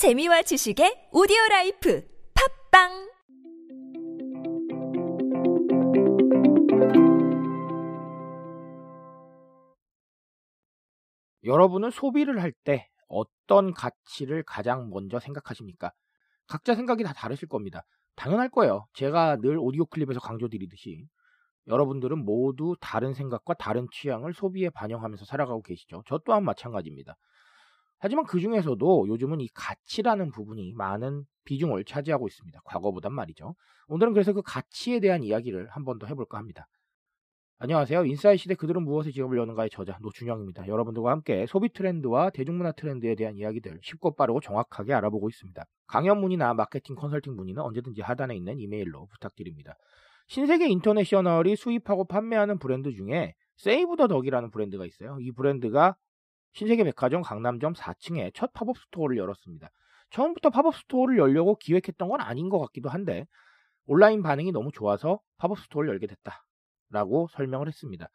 재미와 지식의 오디오 라이프 팟빵 여러분은 소비를 할 때 어떤 가치를 가장 먼저 생각하십니까? 각자 생각이 다 다르실 겁니다. 당연할 거예요. 제가 늘 오디오 클립에서 강조드리듯이 여러분들은 모두 다른 생각과 다른 취향을 소비에 반영하면서 살아가고 계시죠. 저 또한 마찬가지입니다. 하지만 그 중에서도 요즘은 이 가치라는 부분이 많은 비중을 차지하고 있습니다. 과거보단 말이죠. 오늘은 그래서 그 가치에 대한 이야기를 한 번 더 해볼까 합니다. 안녕하세요. 인싸의 시대 그들은 무엇에 지갑을 여는가의 저자 노준영입니다. 여러분들과 함께 소비 트렌드와 대중문화 트렌드에 대한 이야기들 쉽고 빠르고 정확하게 알아보고 있습니다. 강연 문의나 마케팅 컨설팅 문의는 언제든지 하단에 있는 이메일로 부탁드립니다. 신세계 인터내셔널이 수입하고 판매하는 브랜드 중에 세이브 더 덕이라는 브랜드가 있어요. 이 브랜드가 신세계 백화점 강남점 4층에 첫 팝업 스토어를 열었습니다. 처음부터 팝업 스토어를 열려고 기획했던 건 아닌 것 같기도 한데 온라인 반응이 너무 좋아서 팝업 스토어를 열게 됐다. 라고 설명을 했습니다.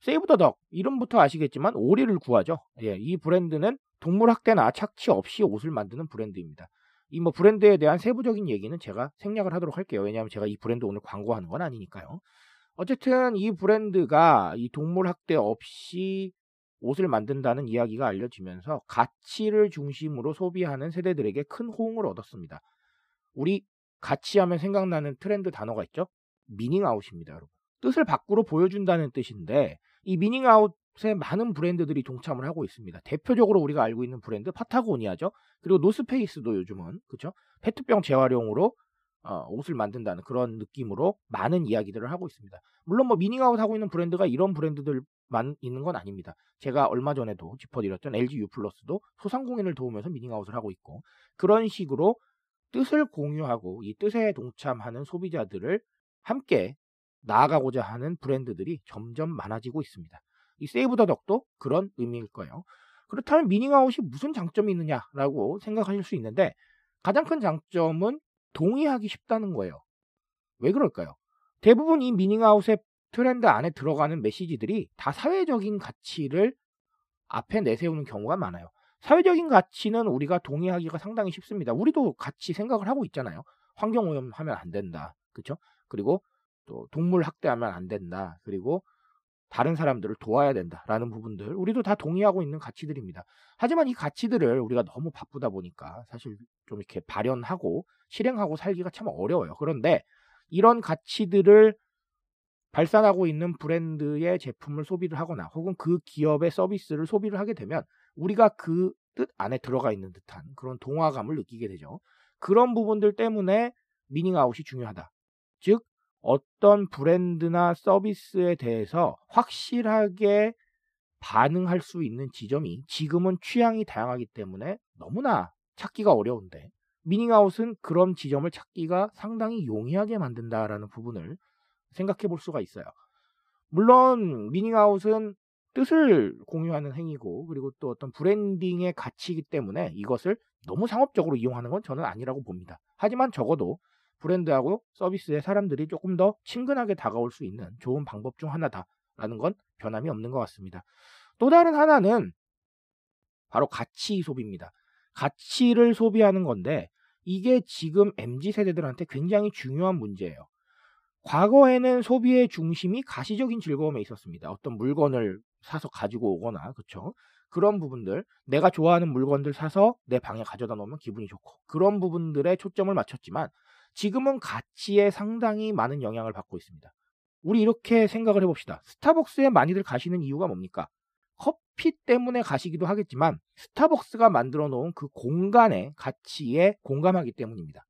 세이브 더 덕, 이름부터 아시겠지만 오리를 구하죠. 예, 이 브랜드는 동물 학대나 착취 없이 옷을 만드는 브랜드입니다. 이 뭐 브랜드에 대한 세부적인 얘기는 제가 생략을 하도록 할게요. 왜냐하면 제가 이 브랜드 오늘 광고하는 건 아니니까요. 어쨌든 이 브랜드가 이 동물 학대 없이 옷을 만든다는 이야기가 알려지면서 가치를 중심으로 소비하는 세대들에게 큰 호응을 얻었습니다. 우리 가치 하면 생각나는 트렌드 단어가 있죠? 미닝 아웃입니다, 여러분. 뜻을 밖으로 보여준다는 뜻인데 이 미닝 아웃에 많은 브랜드들이 동참을 하고 있습니다. 대표적으로 우리가 알고 있는 브랜드 파타고니아죠. 그리고 노스페이스도 요즘은 그렇죠. 페트병 재활용으로 어, 옷을 만든다는 그런 느낌으로 많은 이야기들을 하고 있습니다. 물론 뭐 미닝아웃 하고 있는 브랜드가 이런 브랜드들만 있는 건 아닙니다. 제가 얼마 전에도 짚어드렸던 LG U 플러스도 소상공인을 도우면서 미닝아웃을 하고 있고 그런 식으로 뜻을 공유하고 이 뜻에 동참하는 소비자들을 함께 나아가고자 하는 브랜드들이 점점 많아지고 있습니다. 이 세이브 더 덕도 그런 의미일 거예요. 그렇다면 미닝아웃이 무슨 장점이 있느냐라고 생각하실 수 있는데 가장 큰 장점은 동의하기 쉽다는 거예요. 왜 그럴까요? 대부분 이 미닝아웃의 트렌드 안에 들어가는 메시지들이 다 사회적인 가치를 앞에 내세우는 경우가 많아요. 사회적인 가치는 우리가 동의하기가 상당히 쉽습니다. 우리도 같이 생각을 하고 있잖아요. 환경오염 하면 안 된다. 그렇죠? 그리고 또 동물 학대하면 안 된다. 그리고 다른 사람들을 도와야 된다라는 부분들 우리도 다 동의하고 있는 가치들입니다. 하지만 이 가치들을 우리가 너무 바쁘다 보니까 사실 좀 이렇게 발현하고 실행하고 살기가 참 어려워요. 그런데 이런 가치들을 발산하고 있는 브랜드의 제품을 소비를 하거나 혹은 그 기업의 서비스를 소비를 하게 되면 우리가 그 뜻 안에 들어가 있는 듯한 그런 동화감을 느끼게 되죠. 그런 부분들 때문에 미닝아웃이 중요하다. 즉 어떤 브랜드나 서비스에 대해서 확실하게 반응할 수 있는 지점이 지금은 취향이 다양하기 때문에 너무나 찾기가 어려운데 미닝아웃은 그런 지점을 찾기가 상당히 용이하게 만든다라는 부분을 생각해 볼 수가 있어요. 물론 미닝아웃은 뜻을 공유하는 행위고 그리고 또 어떤 브랜딩의 가치이기 때문에 이것을 너무 상업적으로 이용하는 건 저는 아니라고 봅니다. 하지만 적어도 브랜드하고 서비스에 사람들이 조금 더 친근하게 다가올 수 있는 좋은 방법 중 하나다라는 건 변함이 없는 것 같습니다. 또 다른 하나는 바로 가치 소비입니다. 가치를 소비하는 건데 이게 지금 MZ 세대들한테 굉장히 중요한 문제예요. 과거에는 소비의 중심이 가시적인 즐거움에 있었습니다. 어떤 물건을 사서 가지고 오거나 그렇죠. 그런 부분들 내가 좋아하는 물건들 사서 내 방에 가져다 놓으면 기분이 좋고 그런 부분들에 초점을 맞췄지만 지금은 가치에 상당히 많은 영향을 받고 있습니다. 우리 이렇게 생각을 해봅시다. 스타벅스에 많이들 가시는 이유가 뭡니까? 커피 때문에 가시기도 하겠지만 스타벅스가 만들어 놓은 그 공간의 가치에 공감하기 때문입니다.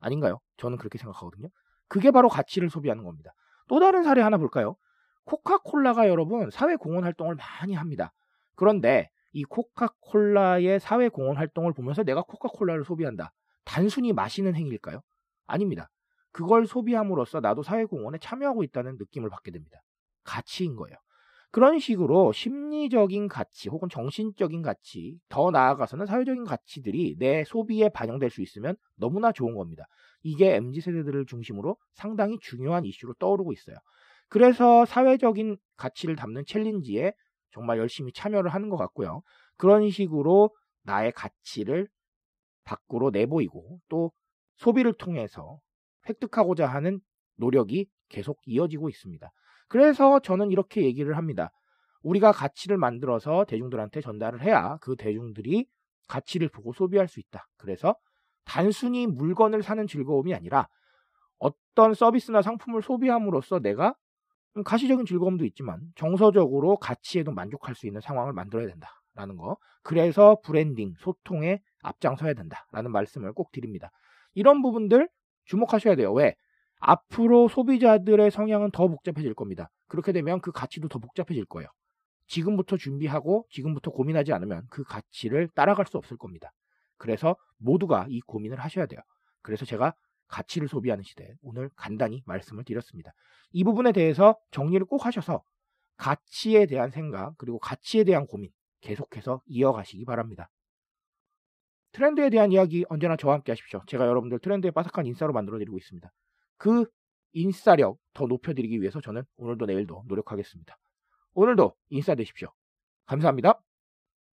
아닌가요? 저는 그렇게 생각하거든요. 그게 바로 가치를 소비하는 겁니다. 또 다른 사례 하나 볼까요? 코카콜라가 여러분 사회 공헌 활동을 많이 합니다. 그런데 이 코카콜라의 사회 공헌 활동을 보면서 내가 코카콜라를 소비한다. 단순히 마시는 행위일까요? 아닙니다. 그걸 소비함으로써 나도 사회공헌에 참여하고 있다는 느낌을 받게 됩니다. 가치인 거예요. 그런 식으로 심리적인 가치 혹은 정신적인 가치, 더 나아가서는 사회적인 가치들이 내 소비에 반영될 수 있으면 너무나 좋은 겁니다. 이게 MZ 세대들을 중심으로 상당히 중요한 이슈로 떠오르고 있어요. 그래서 사회적인 가치를 담는 챌린지에 정말 열심히 참여를 하는 것 같고요. 그런 식으로 나의 가치를 밖으로 내보이고 또 소비를 통해서 획득하고자 하는 노력이 계속 이어지고 있습니다. 그래서 저는 이렇게 얘기를 합니다. 우리가 가치를 만들어서 대중들한테 전달을 해야 그 대중들이 가치를 보고 소비할 수 있다. 그래서 단순히 물건을 사는 즐거움이 아니라 어떤 서비스나 상품을 소비함으로써 내가 가시적인 즐거움도 있지만 정서적으로 가치에도 만족할 수 있는 상황을 만들어야 된다라는 거. 그래서 브랜딩, 소통에 앞장서야 된다라는 말씀을 꼭 드립니다. 이런 부분들 주목하셔야 돼요. 왜? 앞으로 소비자들의 성향은 더 복잡해질 겁니다. 그렇게 되면 그 가치도 더 복잡해질 거예요. 지금부터 준비하고 지금부터 고민하지 않으면 그 가치를 따라갈 수 없을 겁니다. 그래서 모두가 이 고민을 하셔야 돼요. 그래서 제가 가치를 소비하는 시대 오늘 간단히 말씀을 드렸습니다. 이 부분에 대해서 정리를 꼭 하셔서 가치에 대한 생각 그리고 가치에 대한 고민 계속해서 이어가시기 바랍니다. 트렌드에 대한 이야기 언제나 저와 함께 하십시오. 제가 여러분들 트렌드에 빠삭한 인싸로 만들어드리고 있습니다. 그 인싸력 더 높여드리기 위해서 저는 오늘도 내일도 노력하겠습니다. 오늘도 인싸 되십시오. 감사합니다.